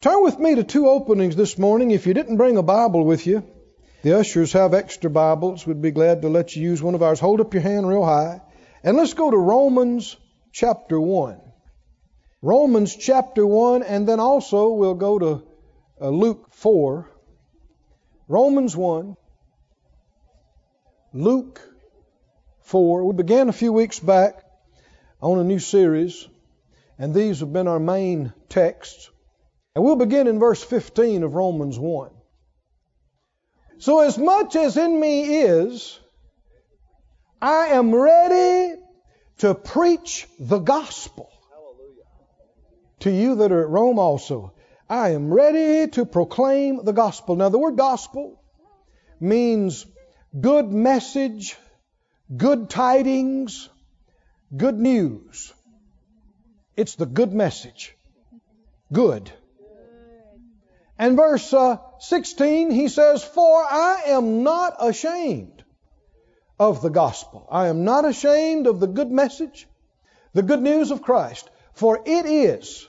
Turn with me to two openings this morning. If you didn't bring a Bible with you, the ushers have extra Bibles. We'd be glad to let you use one of ours. Hold up your hand real high. And let's go to Romans chapter 1. Romans chapter 1, and then also we'll go to uh, Luke 4. Romans 1, Luke 4. We began a few weeks back on a new series, and these have been our main texts. And we'll begin in verse 15 of Romans 1. So, as much as in me is, I am ready to preach the gospel to you that are at Rome also. I am ready to proclaim the gospel. Now, the word gospel means good message, good tidings, good news. It's the good message. Good. And verse uh, 16, he says, For I am not ashamed of the gospel. I am not ashamed of the good message, the good news of Christ. For it is,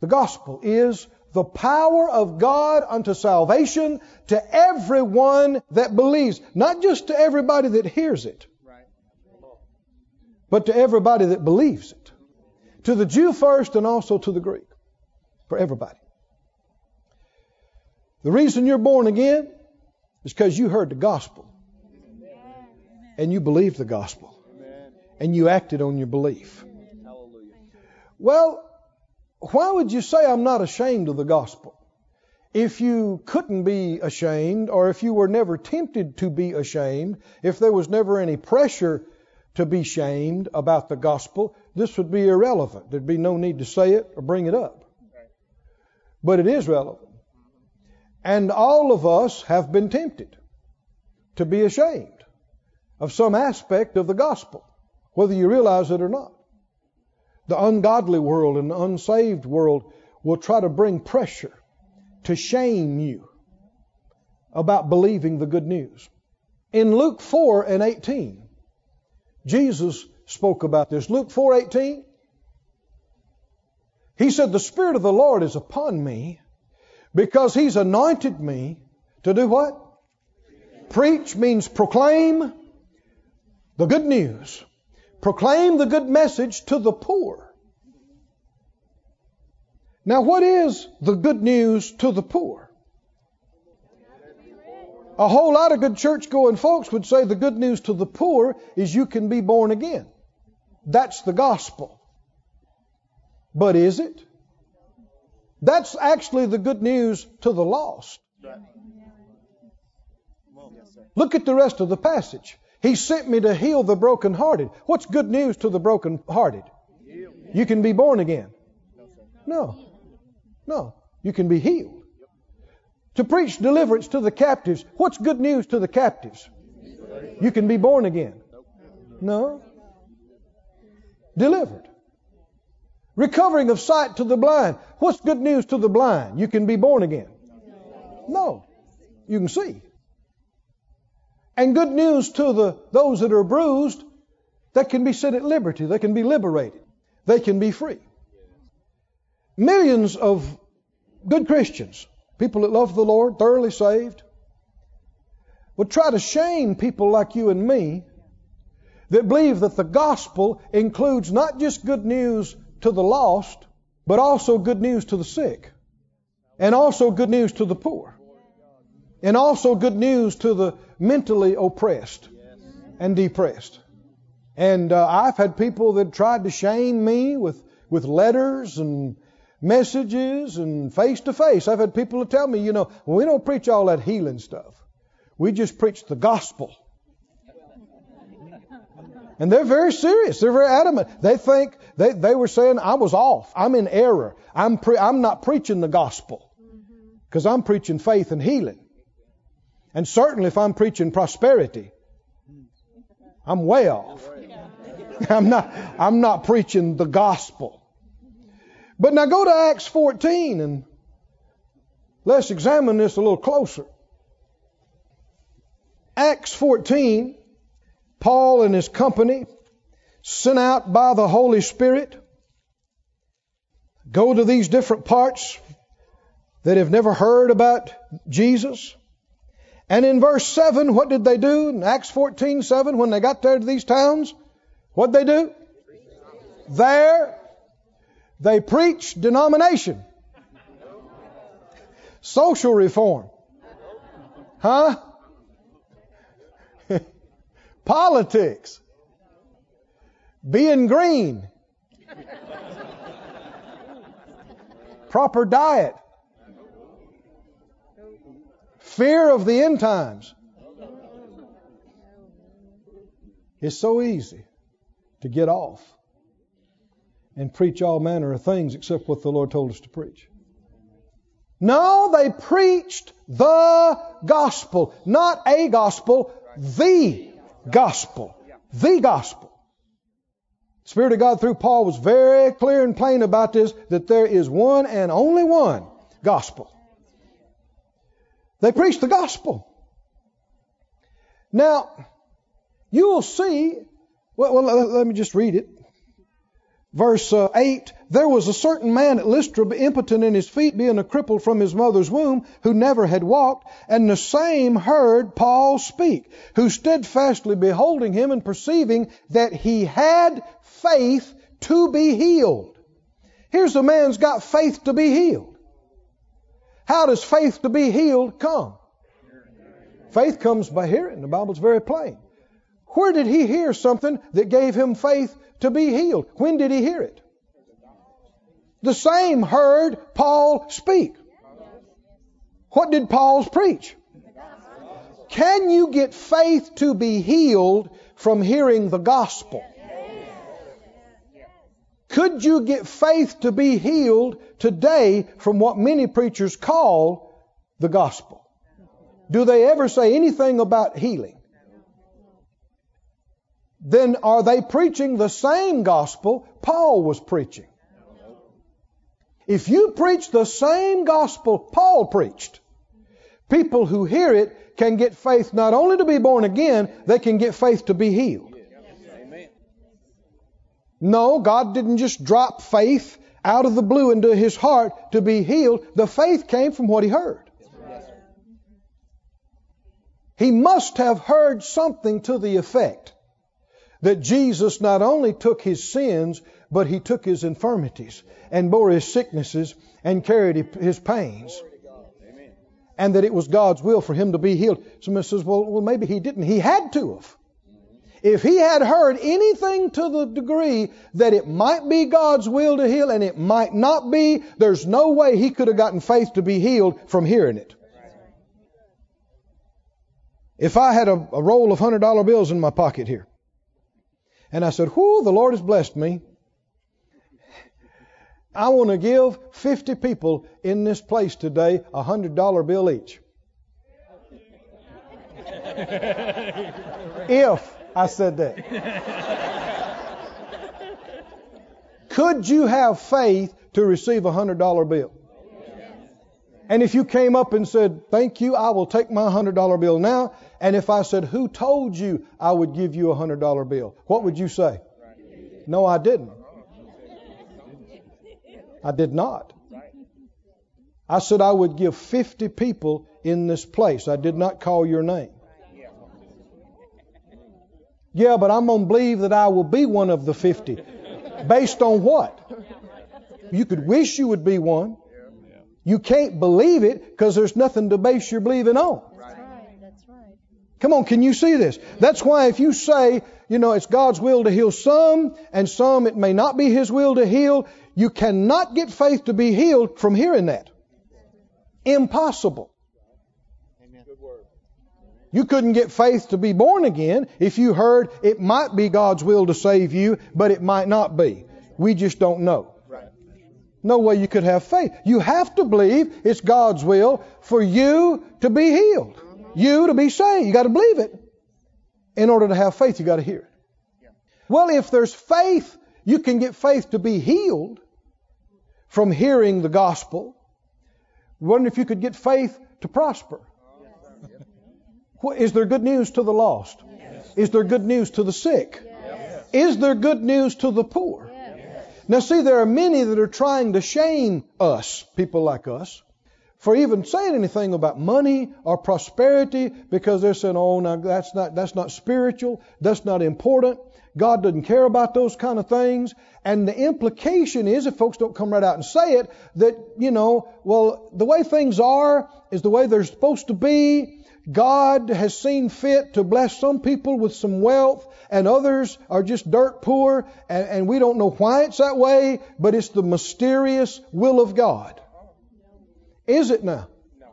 the gospel is the power of God unto salvation to everyone that believes. Not just to everybody that hears it, but to everybody that believes it. To the Jew first and also to the Greek. For everybody. The reason you're born again is because you heard the gospel and you believed the gospel and you acted on your belief. Well, why would you say I'm not ashamed of the gospel? If you couldn't be ashamed, or if you were never tempted to be ashamed, if there was never any pressure to be shamed about the gospel, this would be irrelevant. There'd be no need to say it or bring it up. But it is relevant. And all of us have been tempted to be ashamed of some aspect of the gospel, whether you realize it or not. The ungodly world and the unsaved world will try to bring pressure to shame you about believing the good news. In Luke 4 and 18, Jesus spoke about this. Luke 4:18 He said the spirit of the Lord is upon me because he's anointed me to do what? Preach means proclaim the good news. Proclaim the good message to the poor. Now, what is the good news to the poor? A whole lot of good church going folks would say the good news to the poor is you can be born again. That's the gospel. But is it? That's actually the good news to the lost. Look at the rest of the passage. He sent me to heal the brokenhearted. What's good news to the brokenhearted? You can be born again. No. No. You can be healed. To preach deliverance to the captives. What's good news to the captives? You can be born again. No. Delivered. Recovering of sight to the blind. What's good news to the blind? You can be born again. No. You can see. And good news to the those that are bruised, that can be set at liberty. They can be liberated. They can be free. Millions of good Christians, people that love the Lord, thoroughly saved, would try to shame people like you and me that believe that the gospel includes not just good news to the lost, but also good news to the sick, and also good news to the poor, and also good news to the mentally oppressed and depressed. And uh, I've had people that tried to shame me with, with letters and messages and face to face. I've had people tell me, you know, we don't preach all that healing stuff. We just preach the gospel. And they're very serious. They're very adamant. They think they, they were saying I was off. I'm in error. I'm pre- I'm not preaching the gospel because I'm preaching faith and healing. And certainly if I'm preaching prosperity, I'm way off. I'm not I'm not preaching the gospel. But now go to Acts 14 and let's examine this a little closer. Acts 14 Paul and his company, sent out by the Holy Spirit, go to these different parts that have never heard about Jesus. And in verse 7, what did they do? In Acts 14 7, when they got there to these towns, what did they do? There, they preached denomination, social reform. Huh? Politics. Being green. Proper diet. Fear of the end times. It's so easy to get off and preach all manner of things except what the Lord told us to preach. No, they preached the gospel, not a gospel, the gospel. The gospel. Spirit of God through Paul was very clear and plain about this that there is one and only one gospel. They preached the gospel. Now, you will see, well, well let me just read it. Verse uh, 8 There was a certain man at Lystra, impotent in his feet, being a cripple from his mother's womb, who never had walked, and the same heard Paul speak, who steadfastly beholding him and perceiving that he had faith to be healed. Here's a man's got faith to be healed. How does faith to be healed come? Faith comes by hearing. The Bible's very plain. Where did he hear something that gave him faith to be healed. When did he hear it? The same heard Paul speak. What did Paul preach? Can you get faith to be healed from hearing the gospel? Could you get faith to be healed today from what many preachers call the gospel? Do they ever say anything about healing? Then are they preaching the same gospel Paul was preaching? If you preach the same gospel Paul preached, people who hear it can get faith not only to be born again, they can get faith to be healed. No, God didn't just drop faith out of the blue into his heart to be healed. The faith came from what he heard. He must have heard something to the effect that Jesus not only took his sins, but he took his infirmities and bore his sicknesses and carried his pains. And that it was God's will for him to be healed. Somebody says, well, well, maybe he didn't. He had to have. If he had heard anything to the degree that it might be God's will to heal and it might not be, there's no way he could have gotten faith to be healed from hearing it. If I had a, a roll of $100 bills in my pocket here, and I said, Whoo, the Lord has blessed me. I want to give 50 people in this place today a $100 bill each. if I said that. Could you have faith to receive a $100 bill? And if you came up and said, Thank you, I will take my $100 bill now. And if I said, Who told you I would give you a $100 bill? What would you say? No, I didn't. I did not. I said I would give 50 people in this place. I did not call your name. Yeah, but I'm going to believe that I will be one of the 50. Based on what? You could wish you would be one. You can't believe it because there's nothing to base your believing on. That's right. That's right. Come on, can you see this? That's why if you say, you know, it's God's will to heal some and some it may not be His will to heal, you cannot get faith to be healed from hearing that. Impossible. You couldn't get faith to be born again if you heard it might be God's will to save you, but it might not be. We just don't know. No way you could have faith. You have to believe it's God's will for you to be healed, you to be saved. You got to believe it. In order to have faith, you got to hear it. Well, if there's faith, you can get faith to be healed from hearing the gospel. Wonder if you could get faith to prosper. Is there good news to the lost? Is there good news to the sick? Is there good news to the poor? Now, see, there are many that are trying to shame us, people like us, for even saying anything about money or prosperity because they're saying, oh, no, that's not, that's not spiritual, that's not important. God doesn't care about those kind of things. And the implication is, if folks don't come right out and say it, that, you know, well, the way things are is the way they're supposed to be. God has seen fit to bless some people with some wealth and others are just dirt poor and, and we don't know why it's that way, but it's the mysterious will of God. Is it now? No.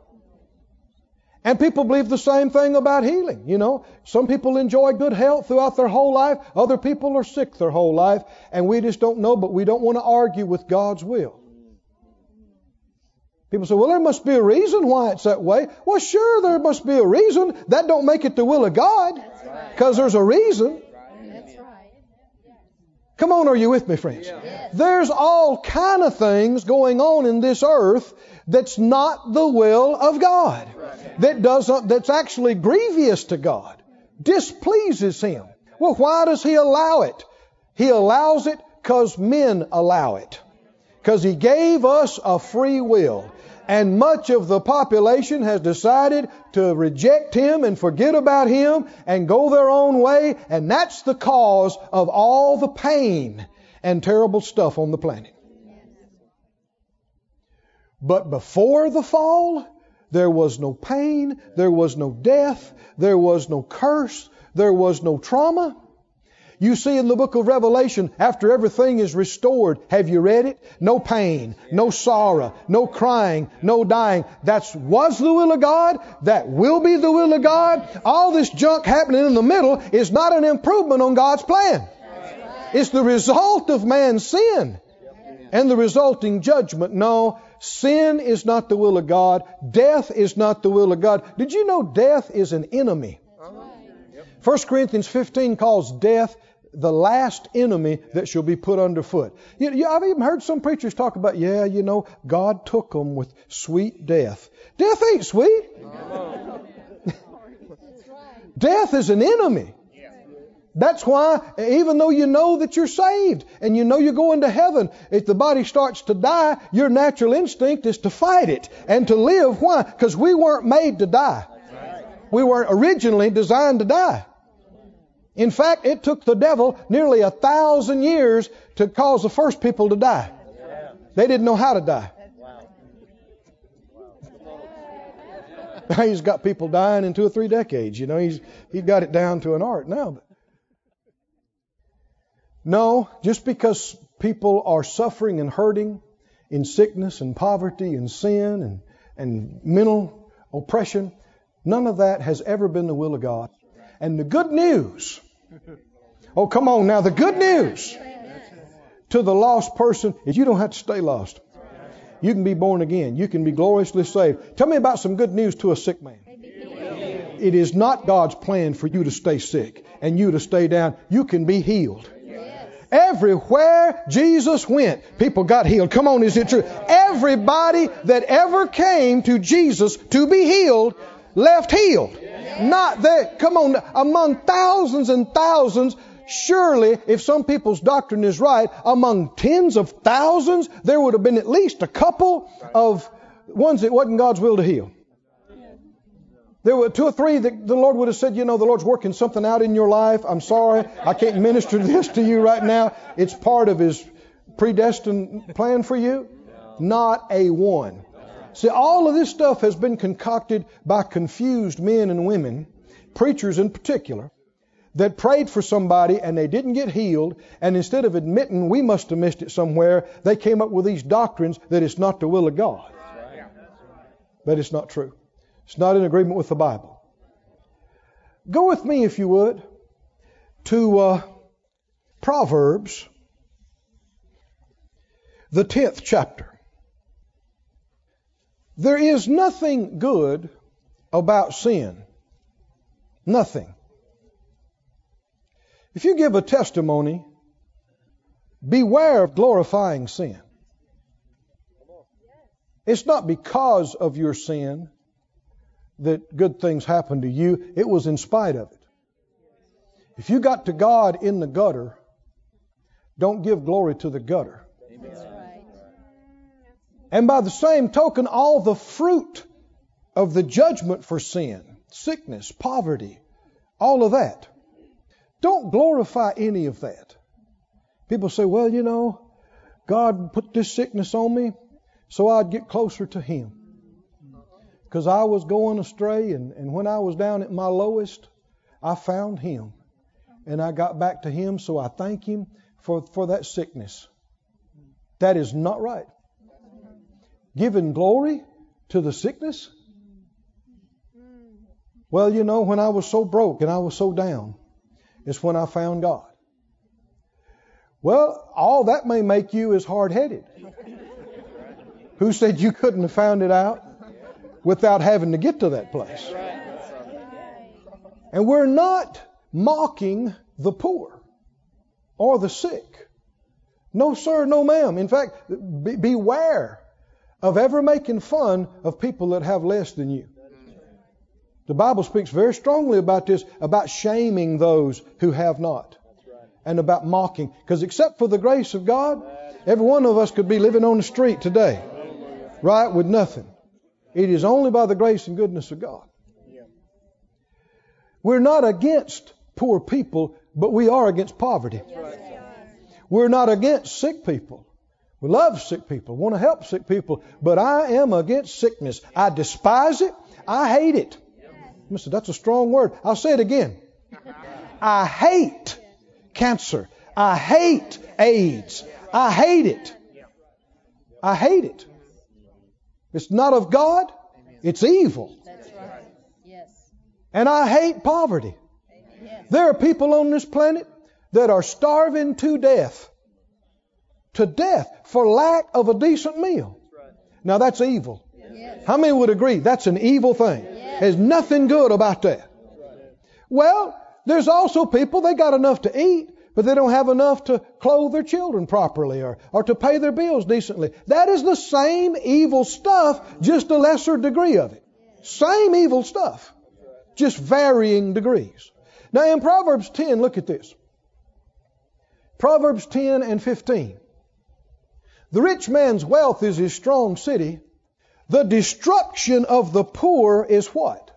And people believe the same thing about healing. You know, some people enjoy good health throughout their whole life. Other people are sick their whole life. And we just don't know, but we don't want to argue with God's will. People say, well, there must be a reason why it's that way. Well, sure, there must be a reason. That don't make it the will of God. Because there's a reason. Come on, are you with me, friends? Yes. There's all kind of things going on in this earth that's not the will of God. That doesn't, that's actually grievous to God. Displeases Him. Well, why does He allow it? He allows it because men allow it. Because He gave us a free will. And much of the population has decided to reject him and forget about him and go their own way. And that's the cause of all the pain and terrible stuff on the planet. But before the fall, there was no pain, there was no death, there was no curse, there was no trauma. You see in the book of Revelation, after everything is restored, have you read it? No pain, no sorrow, no crying, no dying. That was the will of God. That will be the will of God. All this junk happening in the middle is not an improvement on God's plan. It's the result of man's sin and the resulting judgment. No, sin is not the will of God. Death is not the will of God. Did you know death is an enemy? 1 Corinthians 15 calls death the last enemy that shall be put underfoot. You, you, I've even heard some preachers talk about, yeah, you know, God took them with sweet death. Death ain't sweet. death is an enemy. That's why, even though you know that you're saved and you know you're going to heaven, if the body starts to die, your natural instinct is to fight it and to live. Why? Because we weren't made to die. We weren't originally designed to die. In fact, it took the devil nearly a thousand years to cause the first people to die. They didn't know how to die. Now he's got people dying in two or three decades. You know, he's he's got it down to an art now. No, just because people are suffering and hurting in sickness and poverty and sin and, and mental oppression, none of that has ever been the will of God. And the good news Oh, come on now. The good news to the lost person is you don't have to stay lost. You can be born again. You can be gloriously saved. Tell me about some good news to a sick man. It is not God's plan for you to stay sick and you to stay down. You can be healed. Everywhere Jesus went, people got healed. Come on, is it true? Everybody that ever came to Jesus to be healed left healed. Not there. Come on. Among thousands and thousands, surely, if some people's doctrine is right, among tens of thousands, there would have been at least a couple of ones that wasn't God's will to heal. There were two or three that the Lord would have said, you know, the Lord's working something out in your life. I'm sorry. I can't minister this to you right now. It's part of His predestined plan for you. Not a one. See, all of this stuff has been concocted by confused men and women, preachers in particular, that prayed for somebody and they didn't get healed, and instead of admitting we must have missed it somewhere, they came up with these doctrines that it's not the will of God. But it's not true. It's not in agreement with the Bible. Go with me, if you would, to uh, Proverbs, the 10th chapter. There is nothing good about sin. Nothing. If you give a testimony, beware of glorifying sin. It's not because of your sin that good things happen to you, it was in spite of it. If you got to God in the gutter, don't give glory to the gutter. And by the same token, all the fruit of the judgment for sin, sickness, poverty, all of that. Don't glorify any of that. People say, well, you know, God put this sickness on me so I'd get closer to Him. Because I was going astray, and, and when I was down at my lowest, I found Him. And I got back to Him, so I thank Him for, for that sickness. That is not right. Giving glory to the sickness? Well, you know, when I was so broke and I was so down, it's when I found God. Well, all that may make you as hard headed. Who said you couldn't have found it out without having to get to that place? And we're not mocking the poor or the sick. No, sir, no, ma'am. In fact, be- beware of ever making fun of people that have less than you. The Bible speaks very strongly about this, about shaming those who have not, and about mocking. Because except for the grace of God, every one of us could be living on the street today, right, with nothing. It is only by the grace and goodness of God. We're not against poor people, but we are against poverty. We're not against sick people. We love sick people, want to help sick people, but I am against sickness. I despise it. I hate it. Mister, that's a strong word. I'll say it again. I hate cancer. I hate AIDS. I hate it. I hate it. It's not of God. It's evil. Right. Yes. And I hate poverty. There are people on this planet that are starving to death. To death for lack of a decent meal. Now that's evil. How many would agree that's an evil thing? There's nothing good about that. Well, there's also people, they got enough to eat, but they don't have enough to clothe their children properly or, or to pay their bills decently. That is the same evil stuff, just a lesser degree of it. Same evil stuff, just varying degrees. Now in Proverbs 10, look at this. Proverbs 10 and 15. The rich man's wealth is his strong city. The destruction of the poor is what?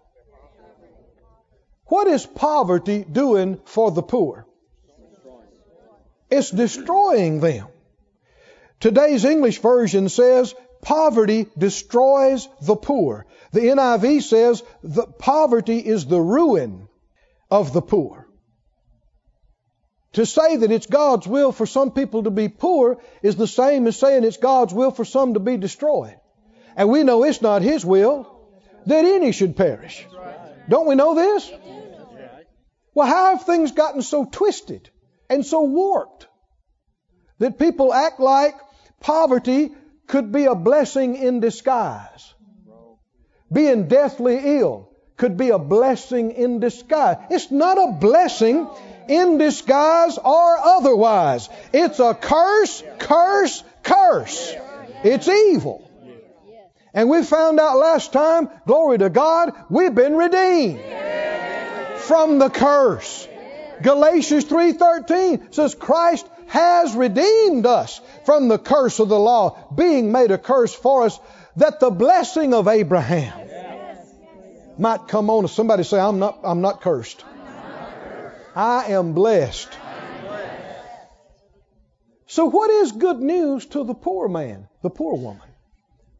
What is poverty doing for the poor? It's destroying them. Today's English version says poverty destroys the poor. The NIV says that poverty is the ruin of the poor. To say that it's God's will for some people to be poor is the same as saying it's God's will for some to be destroyed. And we know it's not His will that any should perish. Don't we know this? Well, how have things gotten so twisted and so warped that people act like poverty could be a blessing in disguise? Being deathly ill could be a blessing in disguise. It's not a blessing in disguise or otherwise. It's a curse, curse, curse. It's evil. And we found out last time, glory to God, we've been redeemed from the curse. Galatians 3:13 says Christ has redeemed us from the curse of the law, being made a curse for us that the blessing of Abraham might come on us. Somebody say I'm not I'm not cursed. I am blessed. So what is good news to the poor man, the poor woman?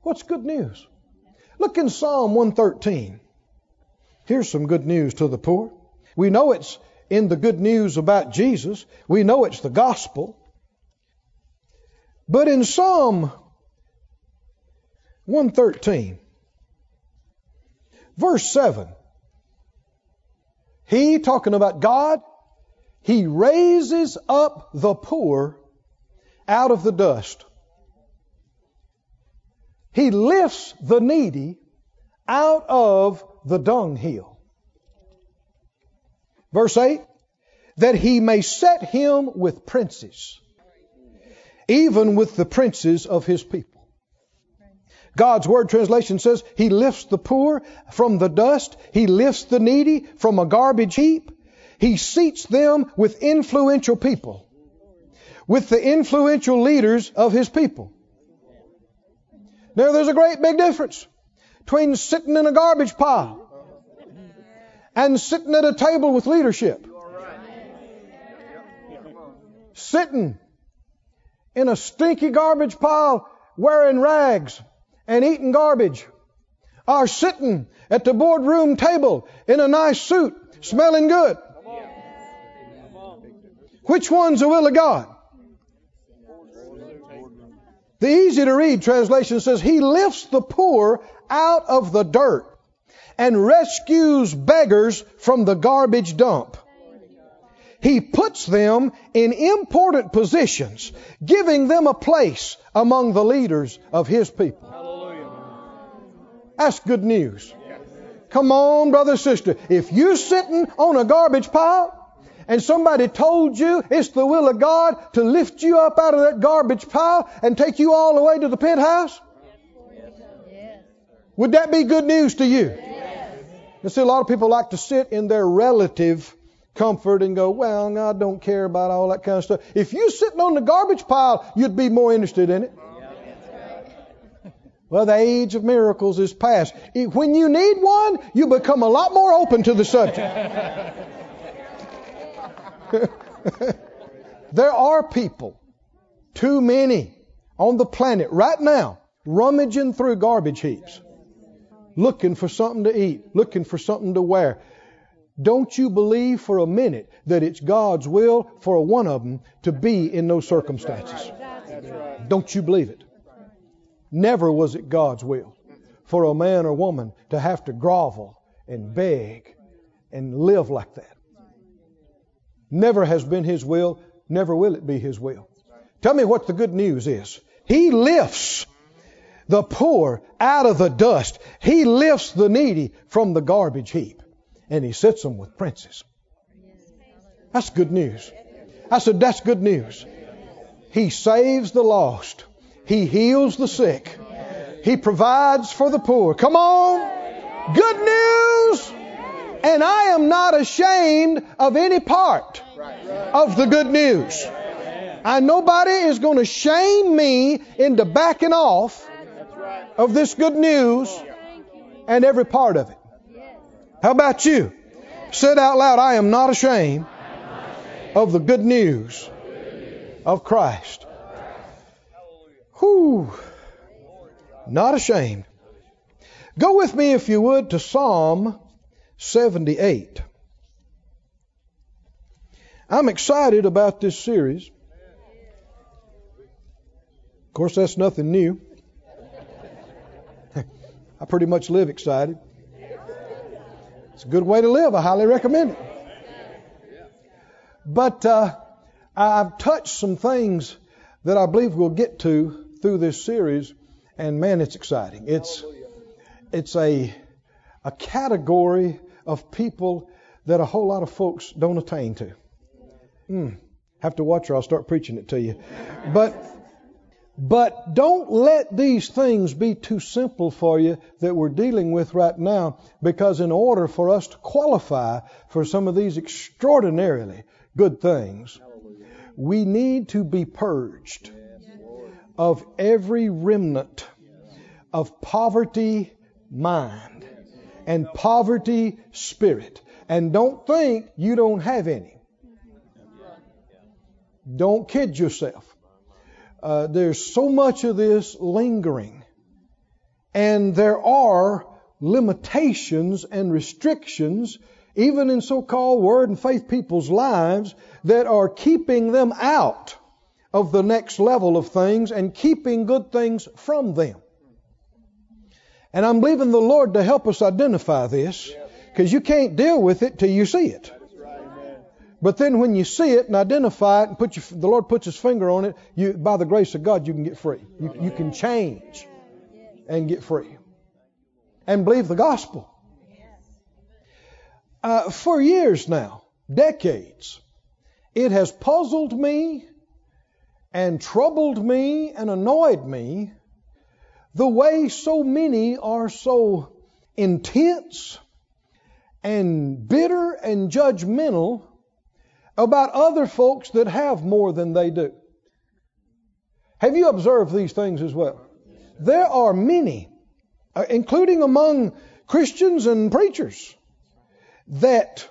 What's good news? Look in Psalm 113. Here's some good news to the poor. We know it's in the good news about Jesus. We know it's the gospel. But in Psalm 113, verse 7, he, talking about God, he raises up the poor out of the dust he lifts the needy out of the dunghill. Verse 8, that he may set him with princes, even with the princes of his people. God's Word translation says, He lifts the poor from the dust. He lifts the needy from a garbage heap. He seats them with influential people, with the influential leaders of His people. Now, there's a great big difference between sitting in a garbage pile and sitting at a table with leadership. Sitting in a stinky garbage pile wearing rags and eating garbage or sitting at the boardroom table in a nice suit smelling good. Which one's the will of God? The easy to read translation says, He lifts the poor out of the dirt and rescues beggars from the garbage dump. He puts them in important positions, giving them a place among the leaders of His people. That's good news. Come on, brother, sister. If you're sitting on a garbage pile and somebody told you it's the will of God to lift you up out of that garbage pile and take you all the way to the penthouse, would that be good news to you? You see, a lot of people like to sit in their relative comfort and go, well, God don't care about all that kind of stuff. If you're sitting on the garbage pile, you'd be more interested in it. Well, the age of miracles is past. When you need one, you become a lot more open to the subject. there are people, too many, on the planet right now, rummaging through garbage heaps looking for something to eat, looking for something to wear. Don't you believe for a minute that it's God's will for one of them to be in those circumstances? Don't you believe it? Never was it God's will for a man or woman to have to grovel and beg and live like that. Never has been His will, never will it be His will. Tell me what the good news is. He lifts the poor out of the dust. He lifts the needy from the garbage heap and he sits them with princes. That's good news. I said, that's good news. He saves the lost. He heals the sick. He provides for the poor. Come on. Good news. And I am not ashamed of any part of the good news. And nobody is going to shame me into backing off of this good news and every part of it. How about you? Said out loud, I am not ashamed of the good news of Christ. Whew. Not ashamed. Go with me, if you would, to Psalm 78. I'm excited about this series. Of course, that's nothing new. I pretty much live excited. It's a good way to live. I highly recommend it. But uh, I've touched some things that I believe we'll get to through this series, and man, it's exciting. It's it's a a category of people that a whole lot of folks don't attain to. Mm, have to watch or I'll start preaching it to you. But but don't let these things be too simple for you that we're dealing with right now, because in order for us to qualify for some of these extraordinarily good things, we need to be purged of every remnant of poverty mind and poverty spirit. And don't think you don't have any. Don't kid yourself uh, there's so much of this lingering. And there are limitations and restrictions, even in so called word and faith people's lives, that are keeping them out of the next level of things and keeping good things from them. And I'm believing the Lord to help us identify this because you can't deal with it till you see it. But then when you see it and identify it and put your, the Lord puts his finger on it, you, by the grace of God, you can get free. You, you can change and get free. And believe the gospel. Uh, for years now, decades, it has puzzled me and troubled me and annoyed me the way so many are so intense and bitter and judgmental about other folks that have more than they do. Have you observed these things as well? There are many, uh, including among Christians and preachers, that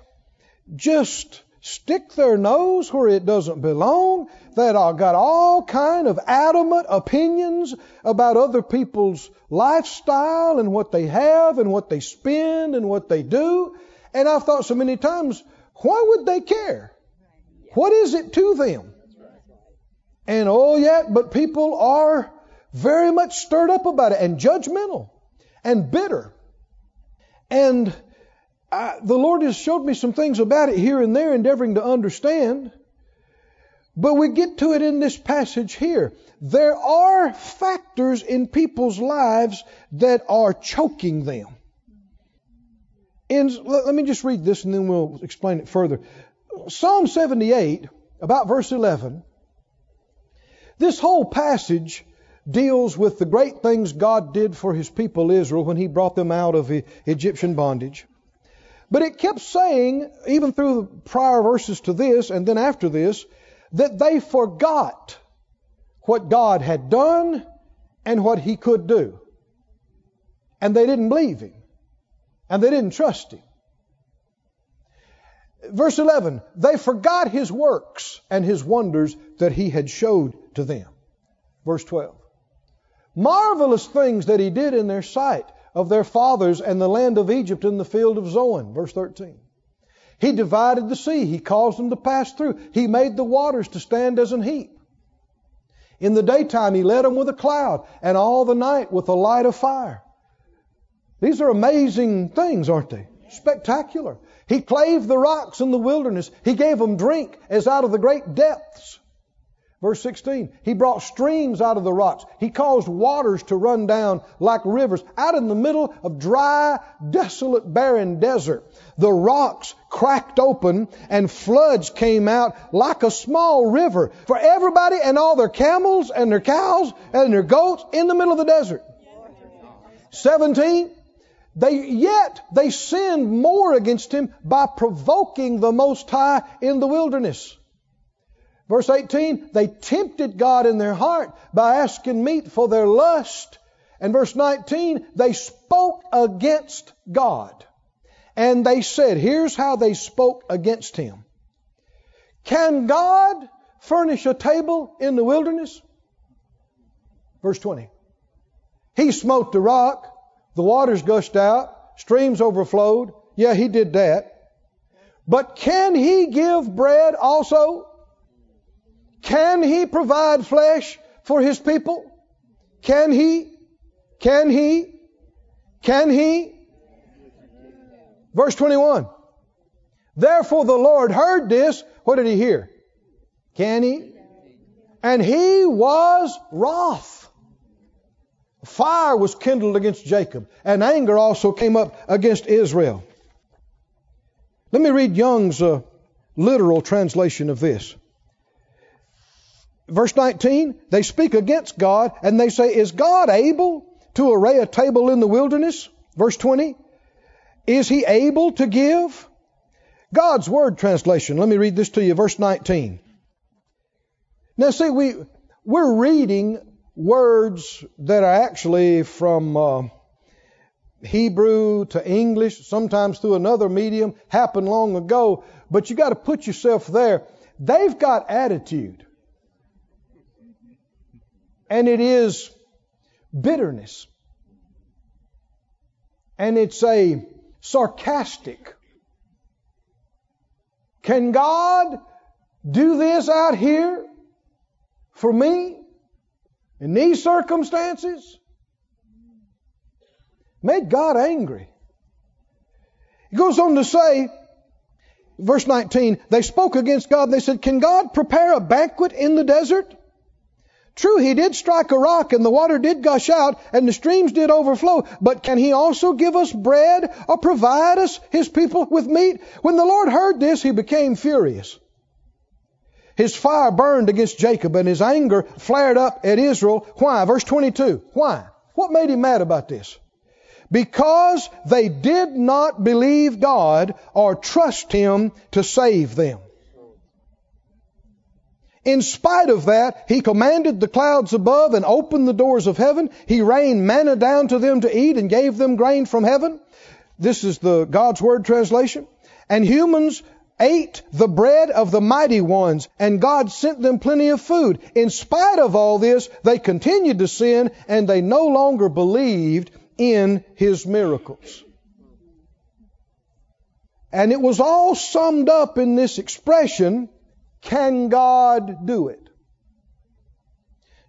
just stick their nose where it doesn't belong, that are got all kind of adamant opinions about other people's lifestyle and what they have and what they spend and what they do. And I've thought so many times, why would they care? What is it to them? And oh yeah, but people are very much stirred up about it and judgmental and bitter. And I, the Lord has showed me some things about it here and there, endeavoring to understand. But we get to it in this passage here. There are factors in people's lives that are choking them. In, let me just read this and then we'll explain it further. Psalm 78, about verse 11, this whole passage deals with the great things God did for his people Israel when he brought them out of Egyptian bondage. But it kept saying, even through the prior verses to this and then after this, that they forgot what God had done and what he could do. And they didn't believe him. And they didn't trust him. Verse 11, they forgot his works and his wonders that he had showed to them. Verse 12, marvelous things that he did in their sight of their fathers and the land of Egypt in the field of Zoan. Verse 13. He divided the sea. He caused them to pass through. He made the waters to stand as an heap. In the daytime, He led them with a cloud, and all the night with a light of fire. These are amazing things, aren't they? Spectacular. He clave the rocks in the wilderness. He gave them drink as out of the great depths. Verse 16, he brought streams out of the rocks. He caused waters to run down like rivers out in the middle of dry, desolate, barren desert. The rocks cracked open and floods came out like a small river for everybody and all their camels and their cows and their goats in the middle of the desert. 17, they, yet they sinned more against him by provoking the Most High in the wilderness. Verse 18, they tempted God in their heart by asking meat for their lust. And verse 19, they spoke against God. And they said, here's how they spoke against him. Can God furnish a table in the wilderness? Verse 20. He smote the rock, the waters gushed out, streams overflowed. Yeah, he did that. But can he give bread also? Can he provide flesh for his people? Can he? Can he? Can he? Verse 21. Therefore the Lord heard this. What did he hear? Can he? And he was wroth. Fire was kindled against Jacob, and anger also came up against Israel. Let me read Young's uh, literal translation of this verse 19, they speak against God and they say, Is God able to array a table in the wilderness? Verse 20, Is he able to give? God's Word translation. Let me read this to you, verse 19. Now, see, we, we're reading words that are actually from uh, Hebrew to English, sometimes through another medium, happened long ago, but you got to put yourself there. They've got attitude and it is bitterness. And it's a sarcastic. Can God do this out here for me in these circumstances? Made God angry. He goes on to say, verse 19, they spoke against God. They said, Can God prepare a banquet in the desert? True, he did strike a rock and the water did gush out and the streams did overflow, but can he also give us bread or provide us, his people, with meat? When the Lord heard this, he became furious. His fire burned against Jacob and his anger flared up at Israel. Why? Verse 22. Why? What made him mad about this? Because they did not believe God or trust him to save them. In spite of that, he commanded the clouds above and opened the doors of heaven. He rained manna down to them to eat and gave them grain from heaven. This is the God's Word translation. And humans ate the bread of the mighty ones, and God sent them plenty of food. In spite of all this, they continued to sin, and they no longer believed in His miracles. And it was all summed up in this expression, can God do it?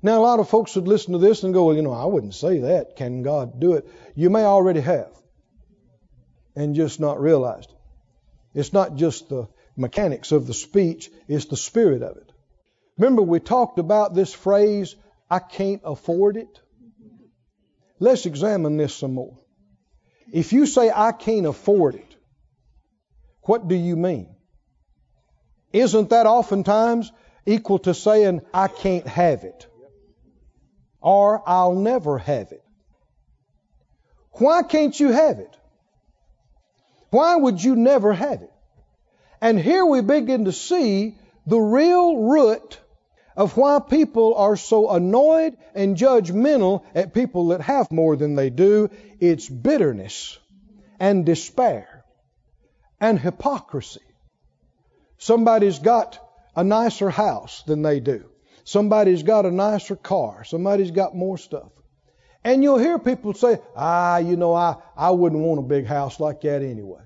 Now, a lot of folks would listen to this and go, well, you know, I wouldn't say that. Can God do it? You may already have and just not realized. It's not just the mechanics of the speech, it's the spirit of it. Remember, we talked about this phrase, I can't afford it? Let's examine this some more. If you say, I can't afford it, what do you mean? Isn't that oftentimes equal to saying, I can't have it? Or I'll never have it. Why can't you have it? Why would you never have it? And here we begin to see the real root of why people are so annoyed and judgmental at people that have more than they do. It's bitterness and despair and hypocrisy. Somebody's got a nicer house than they do. Somebody's got a nicer car. Somebody's got more stuff. And you'll hear people say, ah, you know, I, I wouldn't want a big house like that anyway.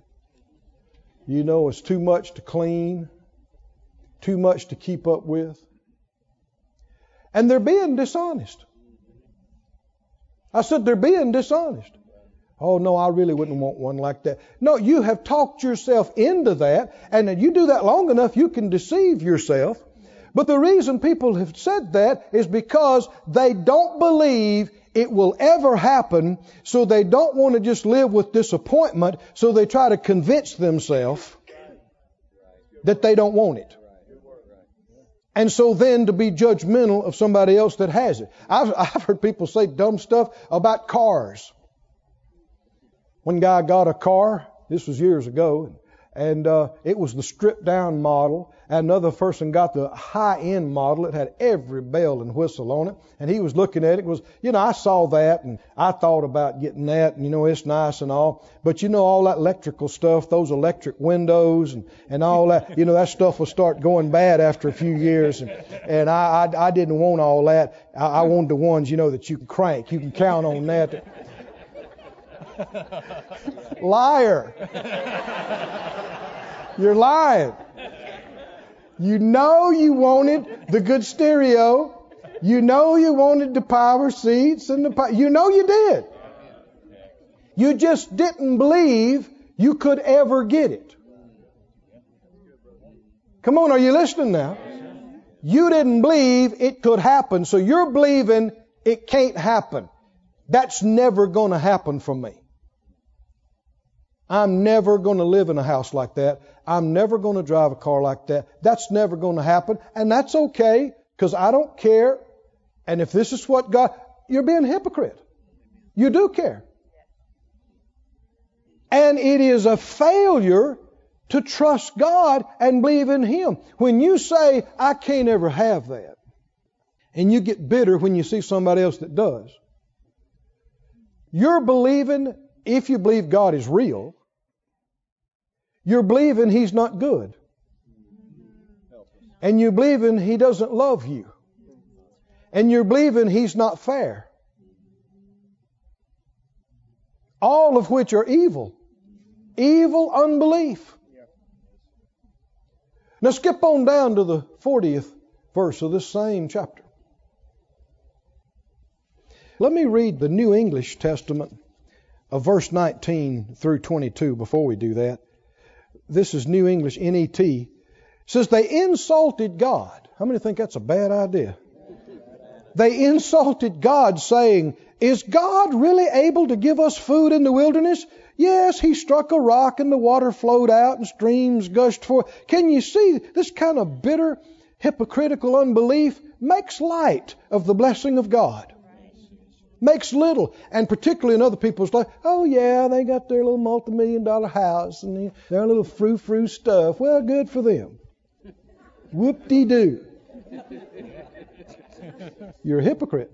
You know, it's too much to clean, too much to keep up with. And they're being dishonest. I said they're being dishonest. Oh, no, I really wouldn't want one like that. No, you have talked yourself into that, and if you do that long enough, you can deceive yourself. But the reason people have said that is because they don't believe it will ever happen, so they don't want to just live with disappointment, so they try to convince themselves that they don't want it. And so then to be judgmental of somebody else that has it. I've, I've heard people say dumb stuff about cars. One guy got a car, this was years ago, and uh, it was the stripped down model. Another person got the high end model. It had every bell and whistle on it. And he was looking at it. Was you know I saw that and I thought about getting that. And you know it's nice and all. But you know all that electrical stuff, those electric windows and and all that. You know that stuff will start going bad after a few years. And and I I, I didn't want all that. I, I wanted the ones you know that you can crank. You can count on that. Liar. You're lying. You know you wanted the good stereo. You know you wanted the power seats and the you know you did. You just didn't believe you could ever get it. Come on, are you listening now? You didn't believe it could happen, so you're believing it can't happen. That's never going to happen for me. I'm never going to live in a house like that. I'm never going to drive a car like that. That's never going to happen. And that's okay because I don't care. And if this is what God, you're being hypocrite. You do care. And it is a failure to trust God and believe in Him. When you say, I can't ever have that, and you get bitter when you see somebody else that does, you're believing, if you believe God is real, you're believing He's not good. And you're believing He doesn't love you. And you're believing He's not fair. All of which are evil. Evil unbelief. Now skip on down to the 40th verse of this same chapter. Let me read the New English Testament of verse 19 through 22 before we do that this is New English, NET, says they insulted God. How many think that's a bad idea? They insulted God, saying, Is God really able to give us food in the wilderness? Yes, he struck a rock and the water flowed out and streams gushed forth. Can you see this kind of bitter, hypocritical unbelief makes light of the blessing of God? Makes little, and particularly in other people's life. Oh yeah, they got their little multi-million dollar house and their little frou-frou stuff. Well, good for them. Whoop-de-doo. You're a hypocrite.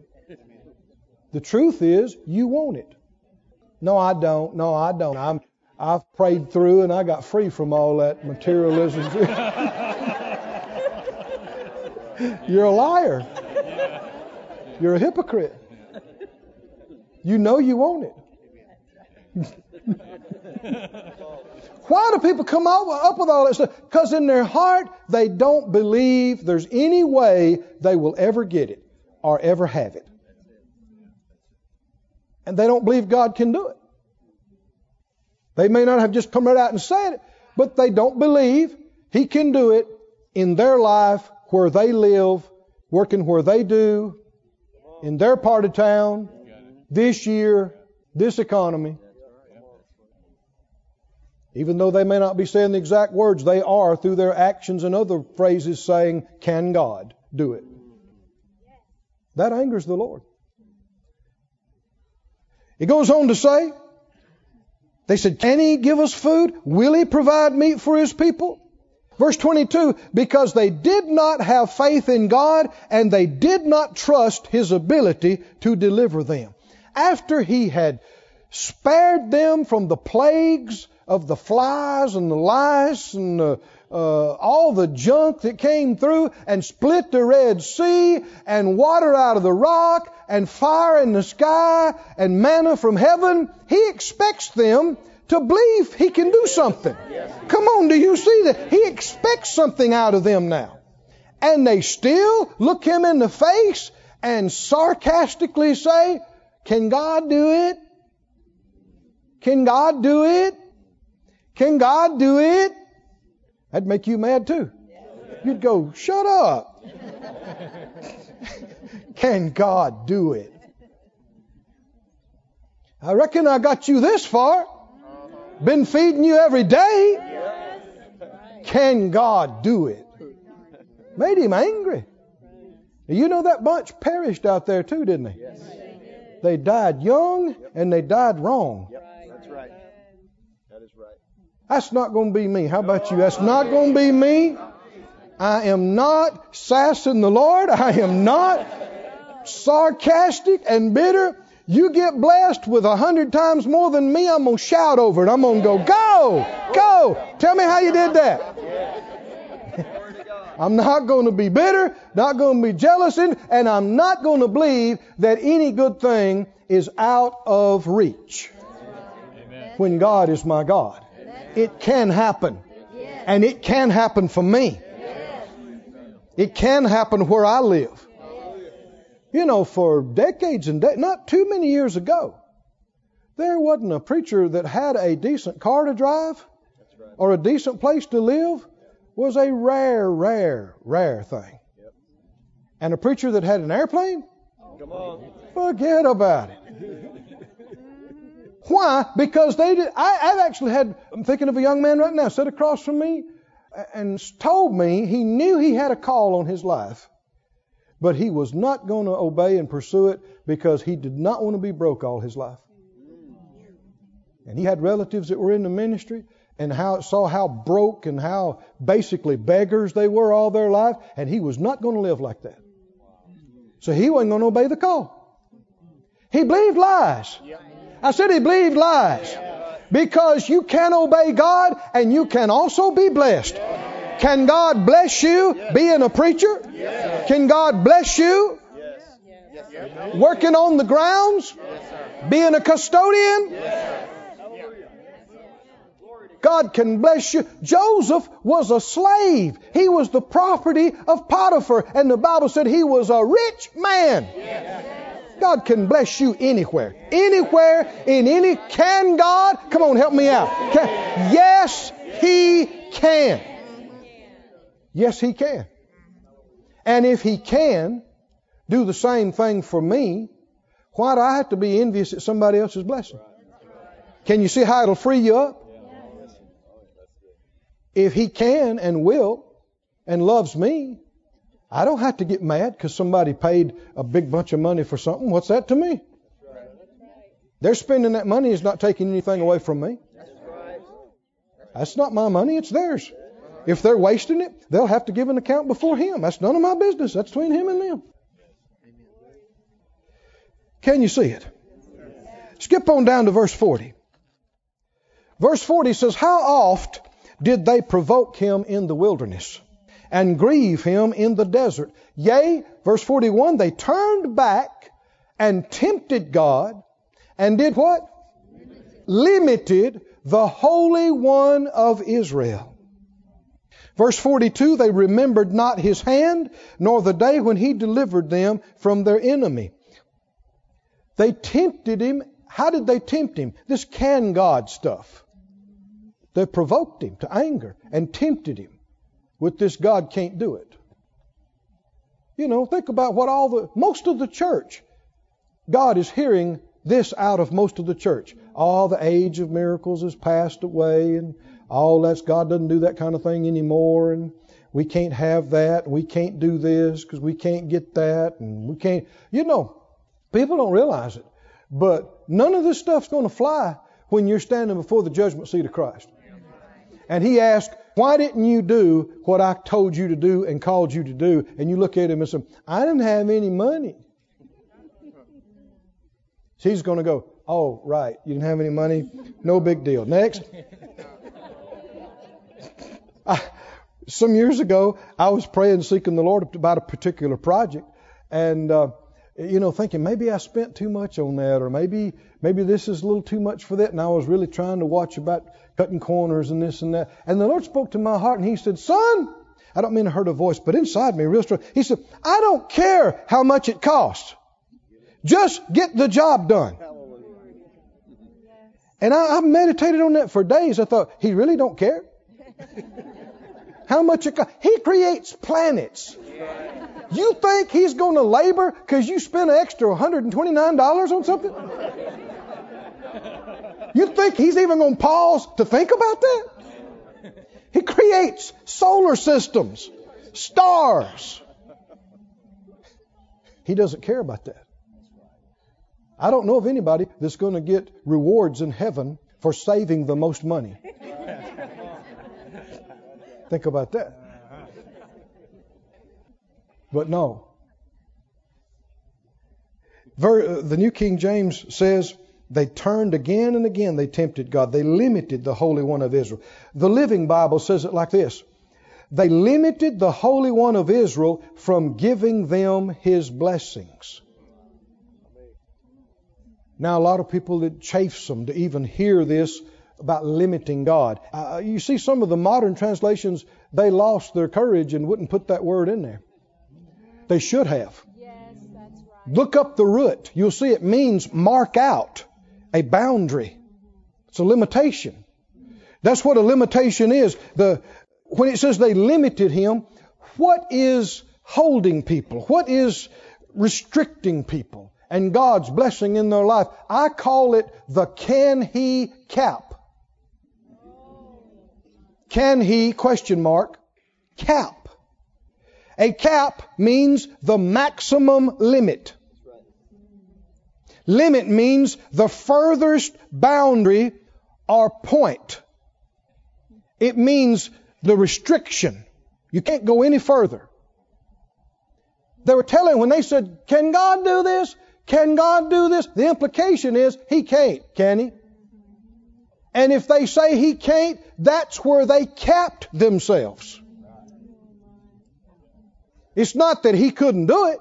The truth is, you want it. No, I don't. No, I don't. I'm, I've prayed through and I got free from all that materialism. You're a liar. You're a hypocrite. You know you want it. Why do people come up with all that stuff? Because in their heart, they don't believe there's any way they will ever get it or ever have it. And they don't believe God can do it. They may not have just come right out and said it, but they don't believe He can do it in their life, where they live, working where they do, in their part of town, this year, this economy. Even though they may not be saying the exact words, they are, through their actions and other phrases, saying, Can God do it? That angers the Lord. It goes on to say, They said, Can He give us food? Will He provide meat for His people? Verse 22, because they did not have faith in God and they did not trust His ability to deliver them. After He had spared them from the plagues of the flies and the lice and the, uh, all the junk that came through and split the Red Sea and water out of the rock and fire in the sky and manna from heaven, He expects them to believe He can do something. Come on, do you see that? He expects something out of them now. And they still look Him in the face and sarcastically say, Can God do it? Can God do it? Can God do it? That'd make you mad too. You'd go, shut up. Can God do it? I reckon I got you this far. Been feeding you every day. Can God do it? Made him angry. You know that bunch perished out there too, didn't they? They died young and they died wrong. That's right. That is right. That's not going to be me. How about you? That's not going to be me. I am not sassing the Lord. I am not sarcastic and bitter. You get blessed with a hundred times more than me, I'm going to shout over it. I'm going to go, go, go. Tell me how you did that. I'm not going to be bitter, not going to be jealous, and I'm not going to believe that any good thing is out of reach when God is my God. It can happen. And it can happen for me. It can happen where I live. You know, for decades and de- not too many years ago, there wasn't a preacher that had a decent car to drive or a decent place to live was a rare, rare, rare thing. And a preacher that had an airplane? Forget about it. Why? Because they did. I, have actually had, I'm thinking of a young man right now, sat across from me and told me he knew he had a call on his life, but he was not going to obey and pursue it because he did not want to be broke all his life. And he had relatives that were in the ministry and how saw how broke and how basically beggars they were all their life, and he was not going to live like that. So he wasn't going to obey the call. He believed lies. I said he believed lies. Because you can obey God and you can also be blessed. Can God bless you being a preacher? Can God bless you working on the grounds? Being a custodian? God can bless you. Joseph was a slave. He was the property of Potiphar. And the Bible said he was a rich man. God can bless you anywhere. Anywhere, in any. Can God? Come on, help me out. Can, yes, He can. Yes, He can. And if He can do the same thing for me, why do I have to be envious at somebody else's blessing? Can you see how it'll free you up? If He can and will and loves me, I don't have to get mad because somebody paid a big bunch of money for something. What's that to me? They're spending that money is not taking anything away from me. That's not my money, it's theirs. If they're wasting it, they'll have to give an account before Him. That's none of my business. That's between Him and them. Can you see it? Skip on down to verse 40. Verse 40 says, How oft did they provoke him in the wilderness and grieve him in the desert? Yea, verse 41, they turned back and tempted God and did what? Limited the Holy One of Israel. Verse 42, they remembered not his hand, nor the day when he delivered them from their enemy. They tempted him. How did they tempt him? This can God stuff. They provoked him to anger and tempted him with this God can't do it. You know, think about what all the, most of the church, God is hearing this out of most of the church. All the age of miracles has passed away and all that's, God doesn't do that kind of thing anymore and we can't have that, we can't do this because we can't get that and we can't, you know, people don't realize it. But none of this stuff's going to fly when you're standing before the judgment seat of Christ. And he asked, Why didn't you do what I told you to do and called you to do? And you look at him and say, I didn't have any money. She's going to go, Oh, right. You didn't have any money? No big deal. Next. I, some years ago, I was praying, seeking the Lord about a particular project. And, uh, you know, thinking maybe I spent too much on that, or maybe maybe this is a little too much for that. And I was really trying to watch about cutting corners and this and that. And the Lord spoke to my heart, and He said, "Son, I don't mean to hurt a voice, but inside me, real strong. He said, I don't care how much it costs. Just get the job done. And I, I meditated on that for days. I thought, He really don't care. How much it costs? He creates planets. You think he's going to labor because you spent an extra $129 on something? You think he's even going to pause to think about that? He creates solar systems, stars. He doesn't care about that. I don't know of anybody that's going to get rewards in heaven for saving the most money. Think about that. But no. Uh, the New King James says, they turned again and again, they tempted God. They limited the Holy One of Israel. The Living Bible says it like this They limited the Holy One of Israel from giving them his blessings. Now, a lot of people, it chafes them to even hear this about limiting God. Uh, you see, some of the modern translations, they lost their courage and wouldn't put that word in there. They should have. Yes, that's right. Look up the root. You'll see it means mark out a boundary. It's a limitation. That's what a limitation is. The, when it says they limited him, what is holding people? What is restricting people and God's blessing in their life? I call it the can he cap. Can he, question mark, cap. A cap means the maximum limit. Limit means the furthest boundary or point. It means the restriction. You can't go any further. They were telling when they said, Can God do this? Can God do this? The implication is He can't, can He? And if they say He can't, that's where they capped themselves. It's not that he couldn't do it,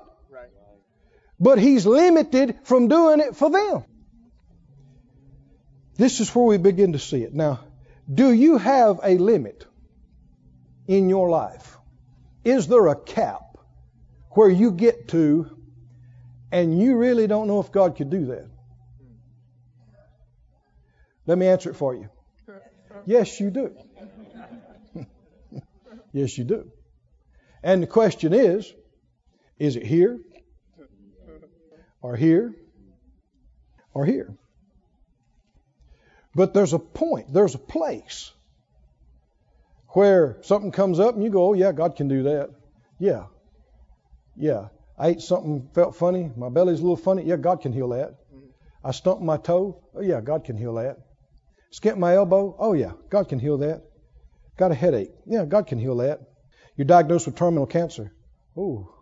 but he's limited from doing it for them. This is where we begin to see it. Now, do you have a limit in your life? Is there a cap where you get to and you really don't know if God could do that? Let me answer it for you. Yes, you do. yes, you do. And the question is is it here? Or here? Or here? But there's a point, there's a place where something comes up and you go, oh, yeah, God can do that. Yeah. Yeah. I ate something, felt funny, my belly's a little funny. Yeah, God can heal that. I stumped my toe. Oh, yeah, God can heal that. Skipped my elbow. Oh, yeah, God can heal that. got a headache. Yeah, God can heal that. You're diagnosed with terminal cancer. Oh.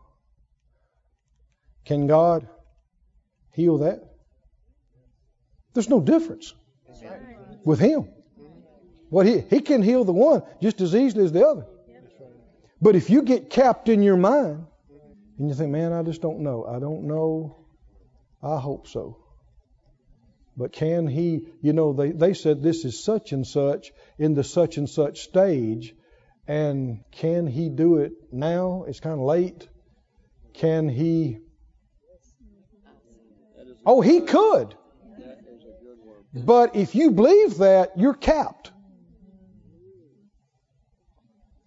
Can God heal that? There's no difference with Him. What he, he can heal the one just as easily as the other. But if you get capped in your mind and you think, man, I just don't know. I don't know. I hope so. But can he, you know, they, they said this is such and such in the such and such stage. And can he do it now? It's kind of late. Can he? Oh, he could. But if you believe that, you're capped.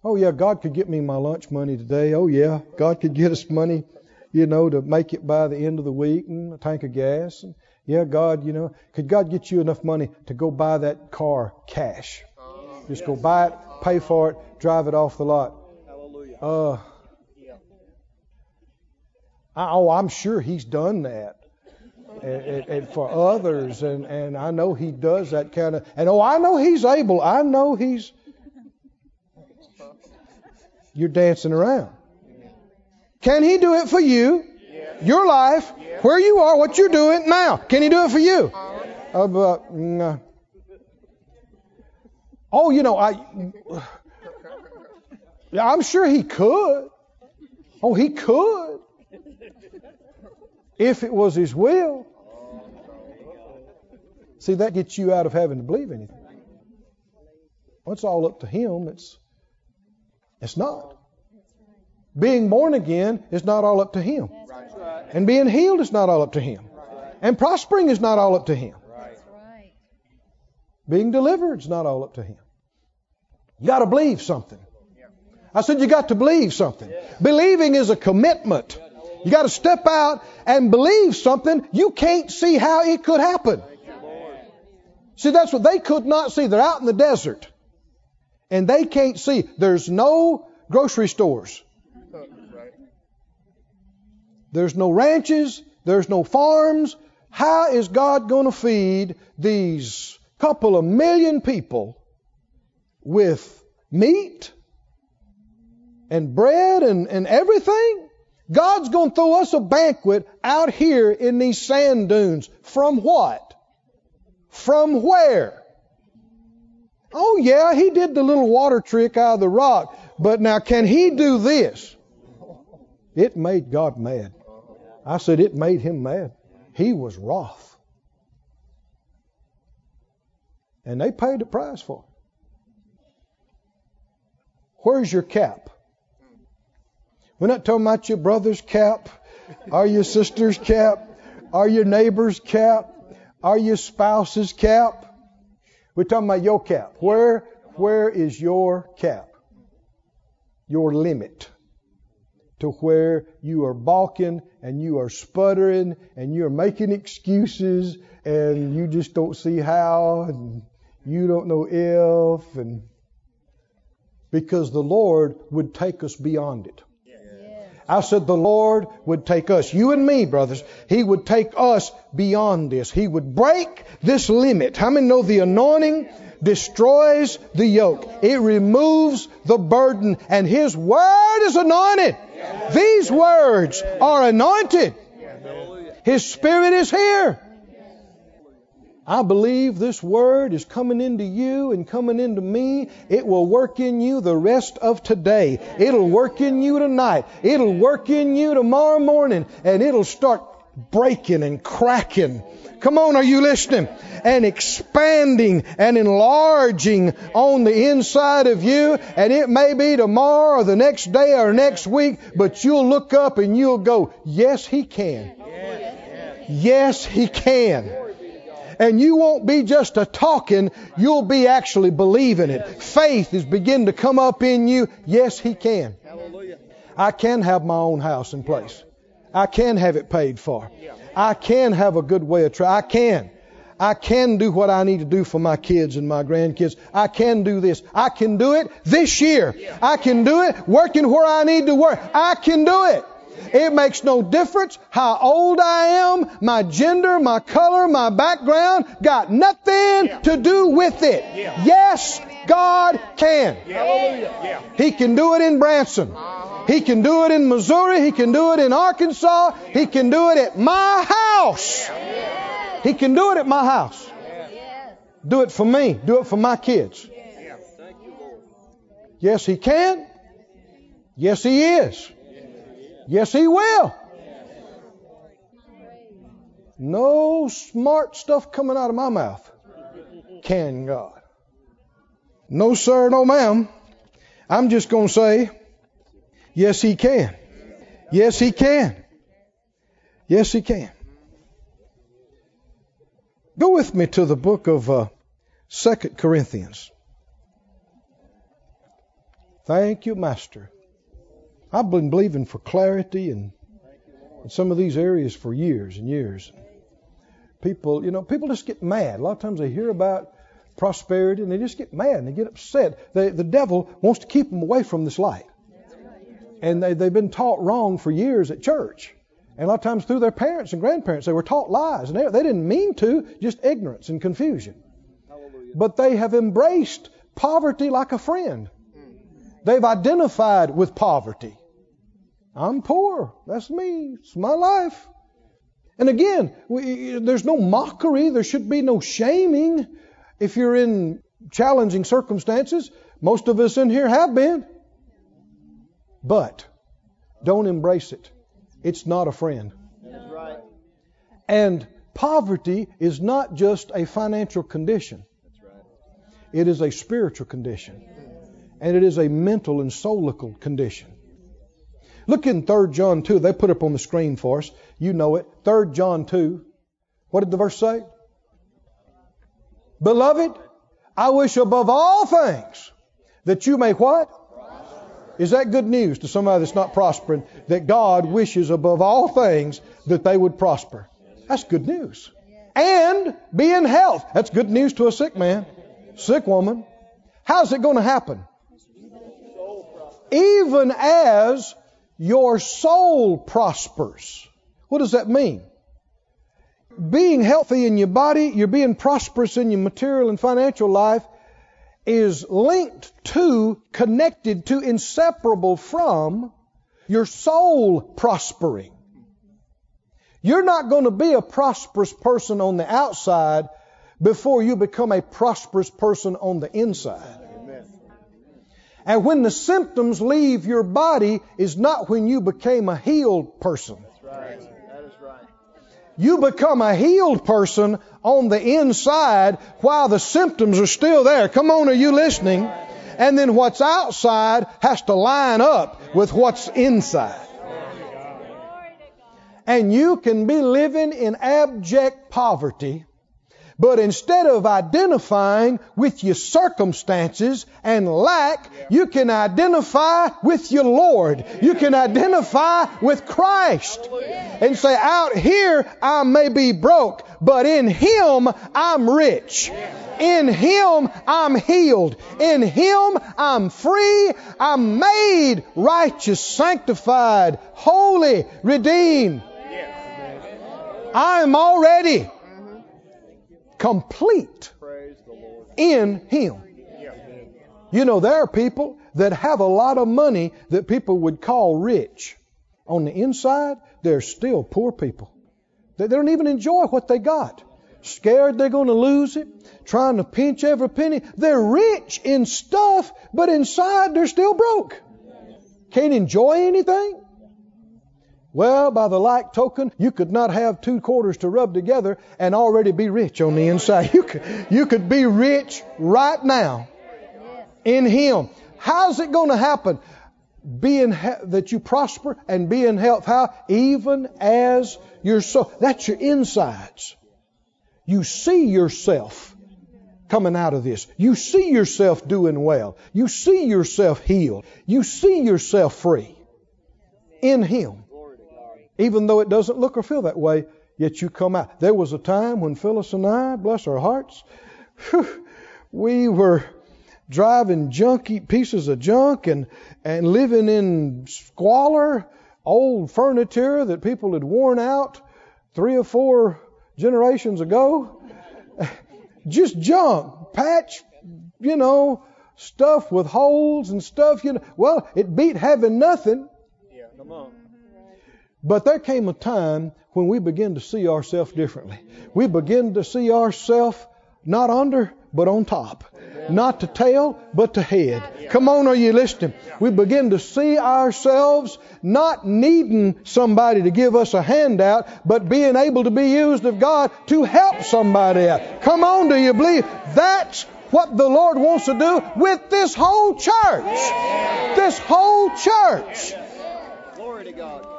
Oh, yeah, God could get me my lunch money today. Oh, yeah, God could get us money, you know, to make it by the end of the week and a tank of gas. And yeah, God, you know, could God get you enough money to go buy that car cash? Just go buy it, pay for it, drive it off the lot. Hallelujah. Uh, oh, I'm sure He's done that. And, and, for others, and, and I know He does that kind of, and oh, I know He's able. I know He's. You're dancing around. Can He do it for you? Your life, where you are, what you're doing now. Can He do it for you? Uh, but, nah. Oh, you know, I. I'm sure He could. Oh, He could. If it was His will. See, that gets you out of having to believe anything. Well, it's all up to Him. It's, it's not. Being born again is not all up to Him. And being healed is not all up to Him. And prospering is not all up to Him. Being delivered is not all up to Him. You got to believe something. I said you got to believe something. Believing is a commitment. You got to step out and believe something you can't see how it could happen. See, that's what they could not see. They're out in the desert and they can't see. There's no grocery stores. There's no ranches. There's no farms. How is God going to feed these couple of million people with meat and bread and, and everything? God's going to throw us a banquet out here in these sand dunes. From what? From where? Oh, yeah, he did the little water trick out of the rock. But now, can he do this? It made God mad. I said it made him mad. He was wroth. And they paid the price for it. Where's your cap? We're not talking about your brother's cap, or your sister's cap, or your neighbor's cap, or your spouse's cap. We're talking about your cap. Where, where is your cap? Your limit to where you are balking and you are sputtering and you're making excuses and you just don't see how and you don't know if and because the Lord would take us beyond it. I said the Lord would take us, you and me, brothers, He would take us beyond this. He would break this limit. How many know the anointing destroys the yoke? It removes the burden, and His word is anointed. These words are anointed. His Spirit is here. I believe this word is coming into you and coming into me. It will work in you the rest of today. It'll work in you tonight. It'll work in you tomorrow morning and it'll start breaking and cracking. Come on, are you listening? And expanding and enlarging on the inside of you. And it may be tomorrow or the next day or next week, but you'll look up and you'll go, yes, he can. Yes, he can and you won't be just a talking, you'll be actually believing it. Faith is beginning to come up in you. Yes, He can. Hallelujah. I can have my own house in place. I can have it paid for. I can have a good way of try. I can. I can do what I need to do for my kids and my grandkids. I can do this. I can do it this year. I can do it working where I need to work. I can do it. It makes no difference how old I am, my gender, my color, my background, got nothing to do with it. Yes, God can. He can do it in Branson. He can do it in Missouri. He can do it in Arkansas. He can do it at my house. He can do it at my house. Do it for me. Do it for my kids. Yes, He can. Yes, He is. Yes, He will. No smart stuff coming out of my mouth. Can God? No, sir, no, ma'am. I'm just going to say, yes, He can. Yes, He can. Yes, He can. Go with me to the book of uh, 2 Corinthians. Thank you, Master. I've been believing for clarity in, in some of these areas for years and years. People, you know, people just get mad. A lot of times they hear about prosperity and they just get mad and they get upset. They, the devil wants to keep them away from this light. And they, they've been taught wrong for years at church. And a lot of times through their parents and grandparents, they were taught lies. And they, they didn't mean to, just ignorance and confusion. But they have embraced poverty like a friend. They've identified with poverty. I'm poor. That's me. It's my life. And again, we, there's no mockery. There should be no shaming if you're in challenging circumstances. Most of us in here have been. But don't embrace it. It's not a friend. That's right. And poverty is not just a financial condition. It is a spiritual condition. And it is a mental and soulical condition. Look in 3 John 2. They put up on the screen for us. You know it. 3 John 2. What did the verse say? Beloved, I wish above all things that you may what? Is that good news to somebody that's not prospering? That God wishes above all things that they would prosper. That's good news. And be in health. That's good news to a sick man, sick woman. How's it going to happen? Even as your soul prospers. What does that mean? Being healthy in your body, you're being prosperous in your material and financial life, is linked to, connected to, inseparable from your soul prospering. You're not going to be a prosperous person on the outside before you become a prosperous person on the inside. And when the symptoms leave your body is not when you became a healed person. Right. That is right. You become a healed person on the inside while the symptoms are still there. Come on, are you listening? And then what's outside has to line up with what's inside. And you can be living in abject poverty but instead of identifying with your circumstances and lack, you can identify with your Lord. You can identify with Christ and say, out here I may be broke, but in Him I'm rich. In Him I'm healed. In Him I'm free. I'm made righteous, sanctified, holy, redeemed. I'm already complete in Him. You know, there are people that have a lot of money that people would call rich. On the inside, they're still poor people. They don't even enjoy what they got. Scared they're going to lose it, trying to pinch every penny. They're rich in stuff, but inside they're still broke. Can't enjoy anything. Well, by the like token, you could not have two quarters to rub together and already be rich on the inside. You could, you could be rich right now in Him. How's it going to happen? Being he- that you prosper and be in health. How? Even as your soul. That's your insides. You see yourself coming out of this. You see yourself doing well. You see yourself healed. You see yourself free in Him. Even though it doesn't look or feel that way, yet you come out. There was a time when Phyllis and I, bless our hearts, we were driving junky pieces of junk and, and living in squalor old furniture that people had worn out three or four generations ago. Just junk, patch, you know, stuff with holes and stuff, you know. Well, it beat having nothing. Yeah, come on. But there came a time when we begin to see ourselves differently. We begin to see ourselves not under, but on top. Not to tail, but to head. Come on, are you listening? We begin to see ourselves not needing somebody to give us a handout, but being able to be used of God to help somebody out. Come on, do you believe? That's what the Lord wants to do with this whole church. This whole church. Glory to God.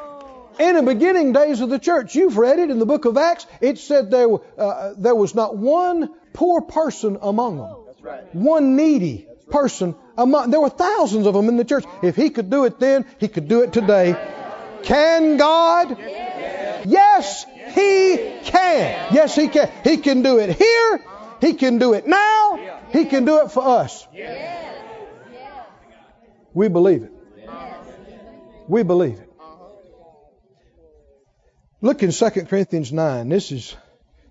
In the beginning days of the church, you've read it in the book of Acts, it said there, uh, there was not one poor person among them. Right. One needy person among there were thousands of them in the church. If he could do it then, he could do it today. Can God? Yes, he can. Yes, he can. He can do it here. He can do it now. He can do it for us. We believe it. We believe it. Look in 2 Corinthians 9. This is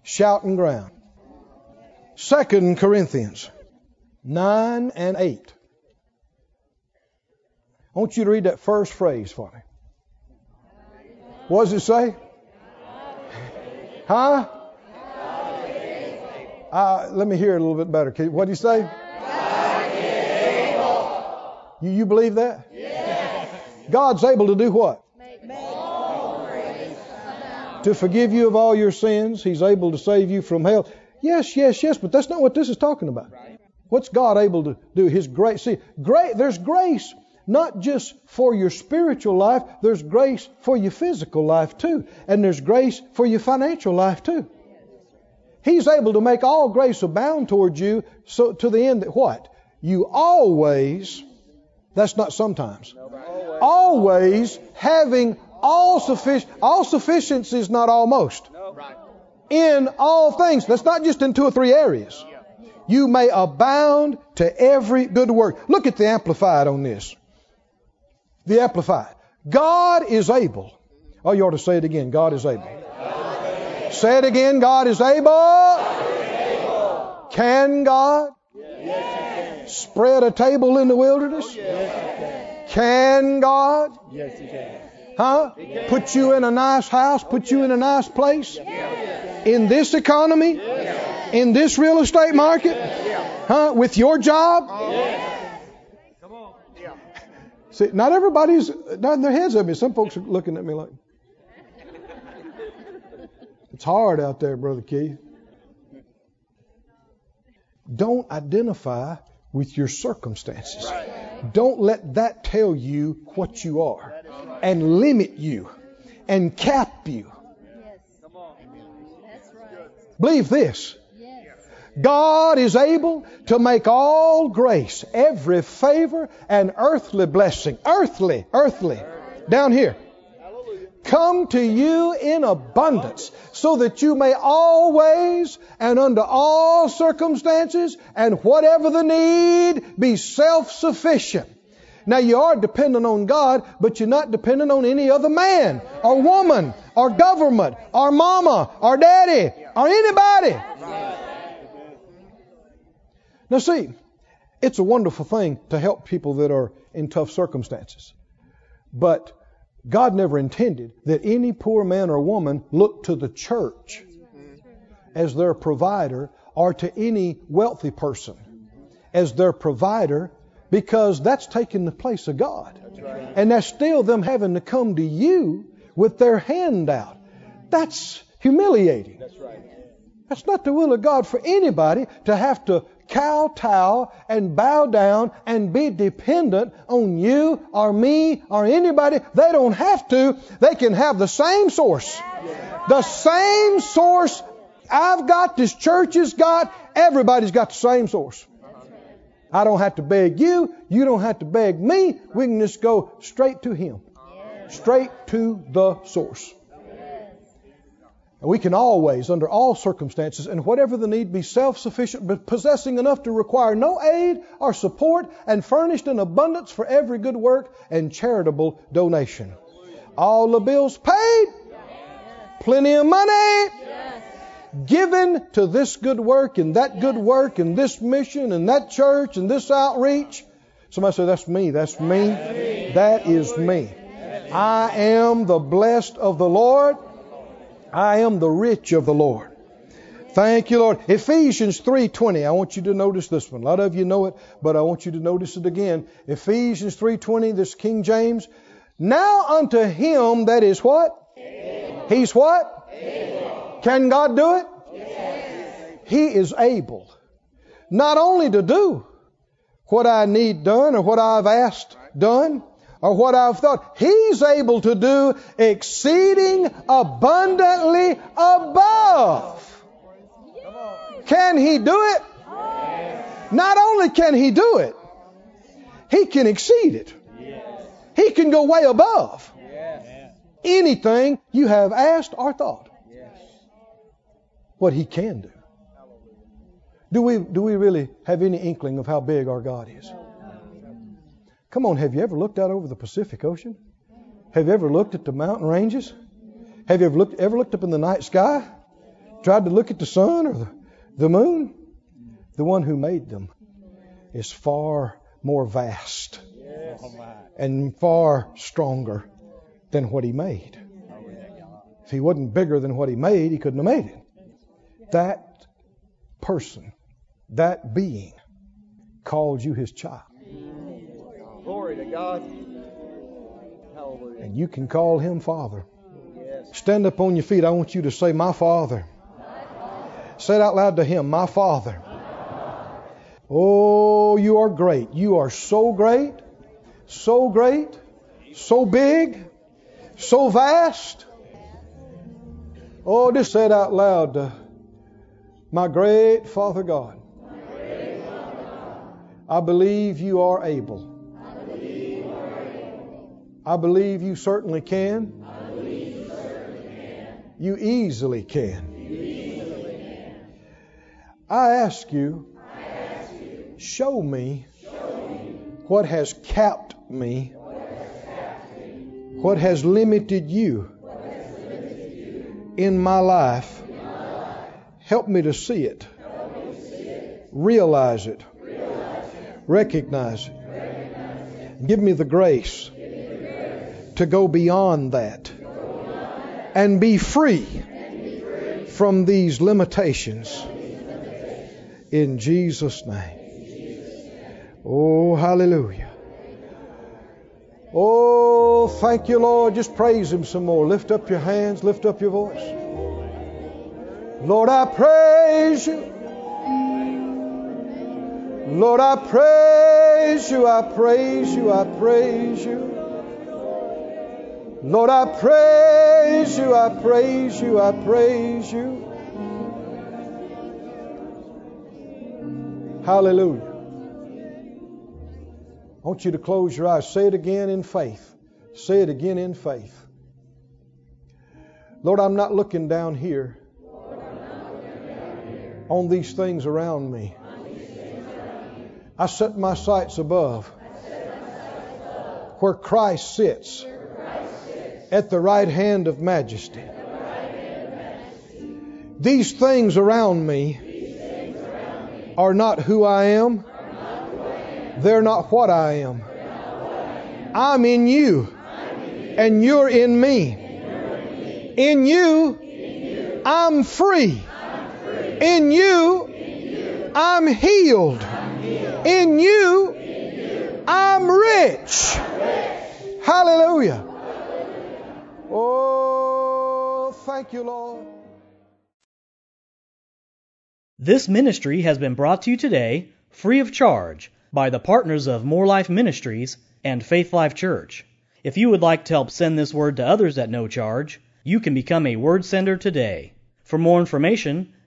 shouting ground. 2 Corinthians 9 and 8. I want you to read that first phrase for me. What does it say? Huh? Uh, let me hear it a little bit better. What do you say? You, you believe that? Yes. God's able to do what? To forgive you of all your sins. He's able to save you from hell. Yes, yes, yes, but that's not what this is talking about. What's God able to do? His grace. See, great, there's grace not just for your spiritual life, there's grace for your physical life too. And there's grace for your financial life too. He's able to make all grace abound towards you so to the end that what? You always, that's not sometimes, always having all sufficient, all sufficiency is not almost. In all things. That's not just in two or three areas. You may abound to every good work. Look at the Amplified on this. The Amplified. God is able. Oh, you ought to say it again. God is able. Say it again. God is able. Can God spread a table in the wilderness? Can God? Yes, He can. Huh? Put you in a nice house, put you in a nice place. In this economy, in this real estate market, huh? With your job. See, not everybody's nodding their heads at me. Some folks are looking at me like, it's hard out there, Brother Keith. Don't identify with your circumstances. Don't let that tell you what you are and limit you and cap you. Believe this. God is able to make all grace, every favor, and earthly blessing, earthly, earthly, down here, come to you in abundance, so that you may always and under all circumstances and whatever the need be self sufficient. Now you are dependent on God, but you're not dependent on any other man or woman or government or mama or daddy or anybody. Now see, it's a wonderful thing to help people that are in tough circumstances. But God never intended that any poor man or woman look to the church as their provider or to any wealthy person as their provider because that's taking the place of God. And that's still them having to come to you with their hand out. That's humiliating. That's right. That's not the will of God for anybody to have to kowtow and bow down and be dependent on you or me or anybody. They don't have to. They can have the same source. The same source I've got, this church has got, everybody's got the same source. I don't have to beg you. You don't have to beg me. We can just go straight to Him. Straight to the source. And we can always, under all circumstances and whatever the need, be self sufficient, but possessing enough to require no aid or support, and furnished in abundance for every good work and charitable donation. All the bills paid? Plenty of money? Given to this good work and that good work and this mission and that church and this outreach? Somebody say, That's me. That's me. That is me. I am the blessed of the Lord. I am the rich of the Lord. Thank you, Lord. Ephesians 3:20. I want you to notice this one. A lot of you know it, but I want you to notice it again. Ephesians 3:20, this King James. Now unto him that is what? He's what? Can God do it? Yes. He is able. Not only to do what I need done or what I've asked done, or what I've thought. He's able to do exceeding abundantly above. Can He do it? Not only can He do it, He can exceed it. He can go way above anything you have asked or thought. What He can do. Do we, do we really have any inkling of how big our God is? Come on, have you ever looked out over the Pacific Ocean? Have you ever looked at the mountain ranges? Have you ever looked, ever looked up in the night sky? Tried to look at the sun or the, the moon? The one who made them is far more vast and far stronger than what he made. If he wasn't bigger than what he made, he couldn't have made it. That person, that being, called you his child. Glory to God. Hallelujah. And you can call him Father. Yes. Stand up on your feet. I want you to say, My Father. Say it out loud to him, My Father. Oh, you are great. You are so great, so great, so big, so vast. Oh, just say it out loud to my great Father God. I believe you are able. I believe you certainly can. You easily can. I ask you, show me what has capped me, what has limited you in my life. Help me to see it, realize it, recognize it. Give me the grace to go beyond that and be free from these limitations in Jesus' name. Oh, hallelujah. Oh, thank you, Lord. Just praise Him some more. Lift up your hands, lift up your voice. Lord, I praise you. Lord, I praise you, I praise you, I praise you. Lord, I praise you, I praise you, I praise you. Hallelujah. I want you to close your eyes. Say it again in faith. Say it again in faith. Lord, I'm not looking down here on these things around me. I set my sights above where Christ sits at the right hand of majesty. These things around me are not who I am. They're not what I am. I'm in you, and you're in me. In you, I'm free. In you, I'm healed. In you, I'm rich. Hallelujah. Oh, thank you, Lord. This ministry has been brought to you today free of charge by the partners of Moore Life Ministries and Faith Life Church. If you would like to help send this word to others at no charge, you can become a word sender today. For more information,